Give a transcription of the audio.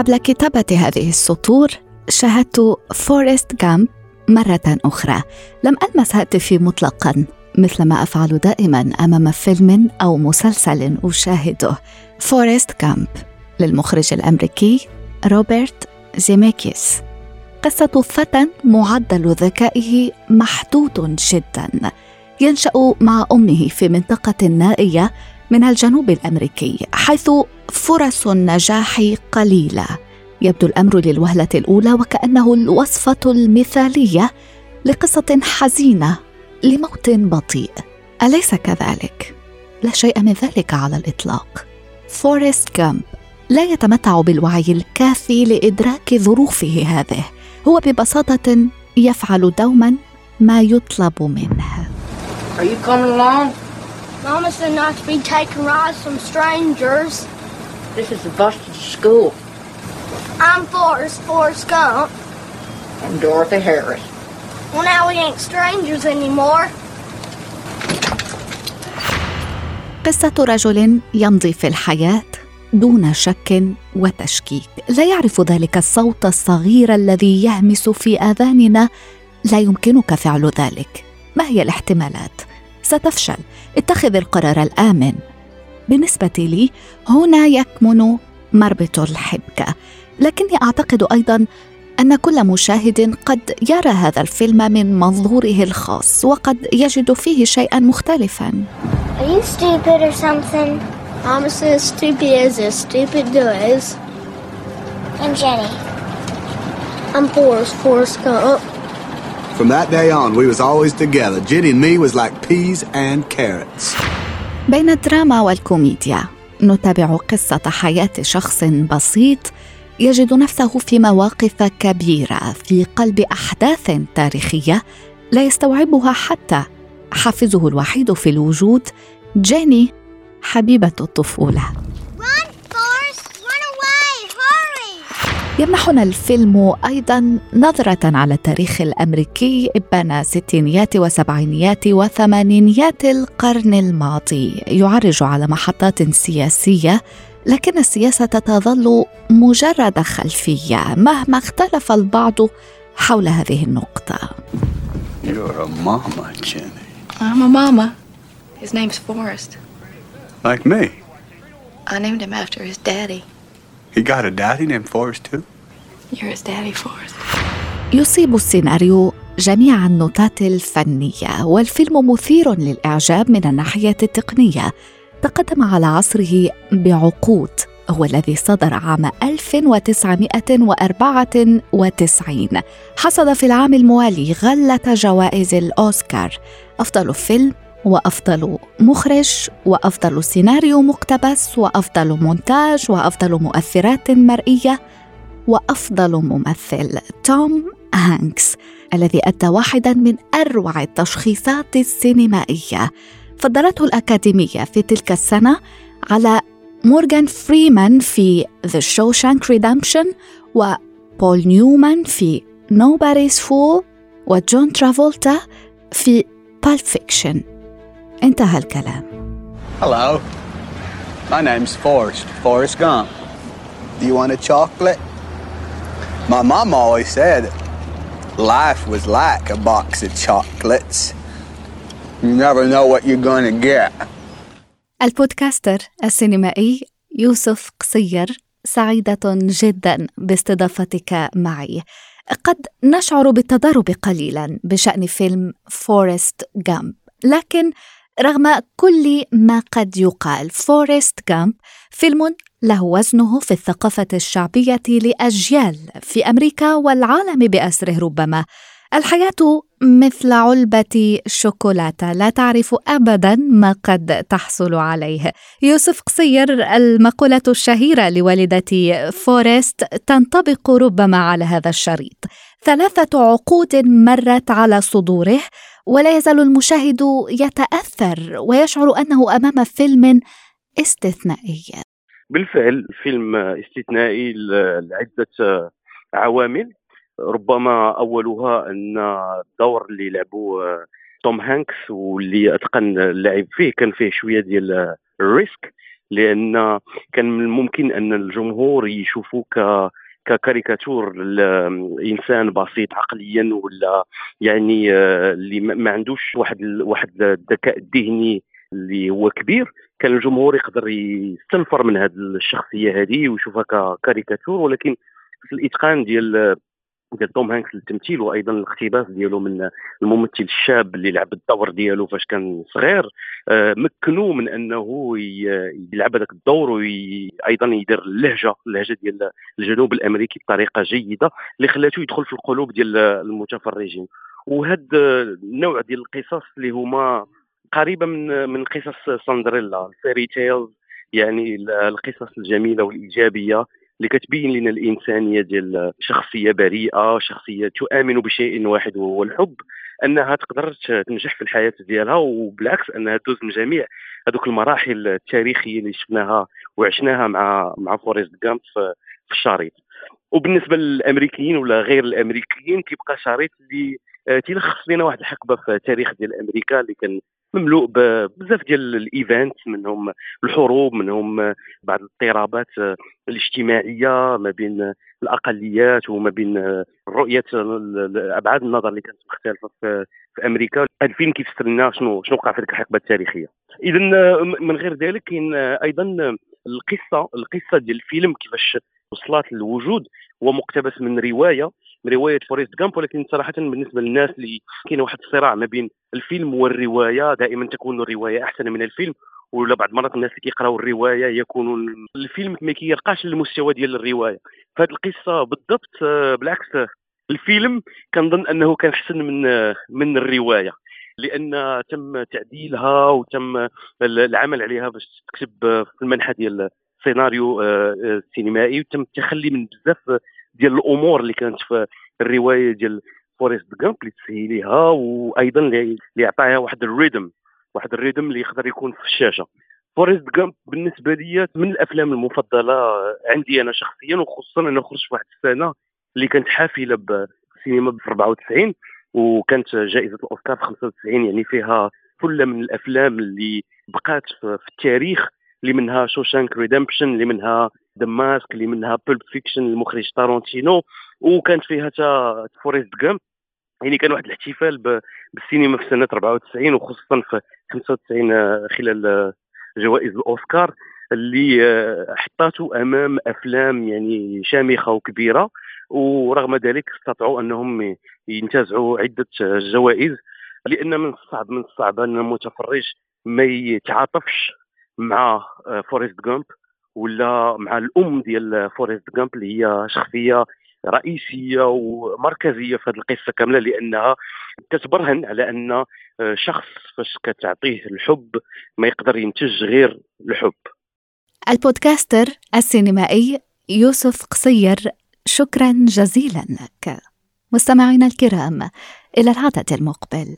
قبل كتابة هذه السطور شاهدت فورست جامب مرة أخرى. لم ألمس هاتفي مطلقا مثل ما أفعل دائما أمام فيلم أو مسلسل أشاهده. فورست جامب للمخرج الأمريكي روبرت زيميكيس. قصة فتى معدل ذكائه محدود جدا. ينشأ مع أمه في منطقة نائية من الجنوب الأمريكي حيث فرص النجاح قليلة. يبدو الأمر للوهلة الأولى وكأنه الوصفة المثالية لقصة حزينة لموت بطيء. أليس كذلك؟ لا شيء من ذلك على الإطلاق. فورست جامب لا يتمتع بالوعي الكافي لإدراك ظروفه هذه. هو ببساطة يفعل دوما ما يطلب منه. Are you coming along? Mama said not to be taking rides from strangers. This is the bus to the school. I'm Forrest, Forrest Gump. I'm Dorothy Harris. Well, now we ain't strangers anymore. قصة رجل يمضي في الحياة دون شك وتشكيك لا يعرف ذلك الصوت الصغير الذي يهمس في آذاننا لا يمكنك فعل ذلك ما هي الاحتمالات ستفشل اتخذ القرار الآمن بالنسبة لي هنا يكمن مربط الحبكه لكني اعتقد أيضا ان كل مشاهد قد يرى هذا الفيلم من منظوره الخاص وقد يجد فيه شيئا مختلفا Are you stupid or something? Mama says stupid is as stupid does. I'm Jenny. I'm Forrest, Forrest Gump. From that day on, we was always together. Jenny and me was like peas and carrots. بين الدراما والكوميديا. نتابع قصة حياة شخص بسيط يجد نفسه في مواقف كبيرة في قلب أحداث تاريخية لا يستوعبها حتى. حافزه الوحيد في الوجود جيني حبيبة الطفولة. يمنحنا الفيلم أيضا نظرة على التاريخ الأمريكي إبان ستينيات وسبعينيات وثمانينيات القرن الماضي يعرج على محطات سياسية لكن السياسة تظل مجرد خلفية مهما اختلف البعض حول هذه النقطة You're a mama, Jenny. I'm a mama. His name's Forrest. Like me. I named him after his daddy. He got a daddy named Forrest, too? You're his daddy, Forrest. يصيب السيناريو جميع النوتات الفنية والفيلم مثير للإعجاب من الناحية التقنية تقدم على عصره بعقود هو الذي صدر عام 1994 حصد في العام الموالي غلة جوائز الأوسكار أفضل فيلم وأفضل مخرج وأفضل سيناريو مقتبس وأفضل مونتاج وأفضل مؤثرات مرئية وأفضل ممثل توم هانكس الذي أدى واحدا من أروع التشخيصات السينمائية. فضلته الأكاديمية في تلك السنة على مورغان فريمان في The Shawshank Redemption وبول نيومان في Nobody's Fool وجون ترافولتا في Pulp Fiction. انتهى الكلام Hello. My name's Forrest. Forrest Gump. Do you want a chocolate? My mom always said life was like a box of chocolates. You never know what you're gonna get. البودكاستر السينمائي يوسف قصير سعيدة جدا باستضافتك معي. قد نشعر بالتضارب قليلا بشأن فيلم فورست جامب، لكن رغم كل ما قد يقال فورست جامب فيلم له وزنه في الثقافة الشعبية لأجيال في أمريكا والعالم بأسره ربما. الحياة مثل علبة شوكولاتة لا تعرف أبدا ما قد تحصل عليه. يوسف قصير المقولة الشهيرة لوالدة فورست تنطبق ربما على هذا الشريط. ثلاثة عقود مرت على صدوره ولا يزال المشاهد يتأثر ويشعر أنه أمام فيلم استثنائي. بالفعل فيلم استثنائي لعدة عوامل. ربما أولها أن الدور اللي لعبوه توم هانكس واللي أتقن اللعب فيه كان فيه شوية ديال ال risque لأن كان من الممكن أن الجمهور يشوفوه ككاريكاتور لإنسان بسيط عقليا ولا يعني اللي ما عندوش واحد واحد الذكاء الذهني اللي هو كبير كان الجمهور يقدر يستنفر من هذه الشخصية هذه ويشوفها ككاريكاتور. ولكن في الإتقان ديال ديال توم هانكس للتمثيل وأيضا الاقتباس ديالو من الممثل الشاب اللي لعب الدور ديالو فاش كان صغير. آه، مكنوه من أنه يلعب هذاك الدور وأيضا يدير اللهجة اللهجة ديال الجنوب الأمريكي بطريقة جيدة اللي خلاته يدخل في القلوب ديال المتفرجين. وهذا النوع ديال القصص اللي هما قريبة من من قصص ساندريلا ال fairy tales يعني القصص الجميلة والإيجابية. اللي كتبين لنا الإنسانية ديال شخصية بريئة شخصية تؤمن بشيء واحد وهو الحب أنها تقدر تنجح في الحياة ديالها وبالعكس أنها تدوز من جميع هذوك المراحل التاريخية اللي شفناها وعشناها مع مع فوريست جامب في الشريط. وبالنسبة للأمريكيين ولا غير الأمريكيين كيبقى شريط اللي آه، تيلخص لنا واحد الحقبة في التاريخ ديال أمريكا اللي كان مملوء بزاف ديال ال events منهم الحروب منهم بعض الاضطرابات الاجتماعية ما بين الأقليات وما بين رؤية ابعاد النظر اللي كانت مختلفة في, في أمريكا. هذا الفيلم كيفسر لنا شنو شنو وقع في هذيك الحقبة التاريخية. اذا من غير ذلك كاين أيضا القصة القصة ديال الفيلم كيفاش وصلت للوجود. هو مقتبس من رواية من رواية فوريست جامب ولكن صراحة بالنسبة للناس اللي كاين واحد الصراع ما بين الفيلم والرواية دائما تكون الرواية أحسن من الفيلم. ولا بعض المرات الناس اللي كيقراو الرواية يكونون الفيلم ما كيرقاش للمستوى ديال الرواية. فهاد القصة بالضبط آه، بالعكس الفيلم كنظن أنه كان احسن من آه، من الرواية. لأن تم تعديلها وتم العمل عليها باش تكتب في المنحى ديال السيناريو السينمائي آه، وتم التخلي من بزاف ديال الأمور اللي كانت في الرواية ديال فوريست جامب اللي تسهيليها وأيضا اللي يعطيها واحد ال rythme واحد ال rythme اللي يقدر يكون في الشاشة. فوريست جامب بالنسبة لي من الأفلام المفضلة عندي أنا شخصيا وخصوصا انه خرج في واحد السنة اللي كانت حافلة بالسينما في 94 وكانت جائزة الأوسكار في 95 يعني فيها كل من الأفلام اللي بقات في التاريخ اللي منها Shawshank Redemption اللي منها The Mask اللي منها Pulp Fiction المخرج تارانتينو وكانت فيها تا فوريست جامب يعني كان واحد الاحتفال بالسينما في سنة 94 وخصوصا في 95 آه، خلال آه، جوائز الأوسكار اللي آه، حطاته أمام أفلام يعني شامخة وكبيرة. ورغم ذلك استطاعوا أنهم ينتزعوا عدة جوائز لأن من الصعب من الصعب أن المتفرج ما يتعاطفش مع فوريست جامب ولا مع الأم ديال فوريست جامب اللي هي شخصية رئيسية ومركزية في هذه القصة كاملة لأنها كتبرهن على أن آه، شخص فاش كتعطيه الحب ما يقدر ينتج غير الحب. البودكاستر السينمائي يوسف قصير شكرا جزيلا لك. مستمعينا الكرام إلى العدد المقبل.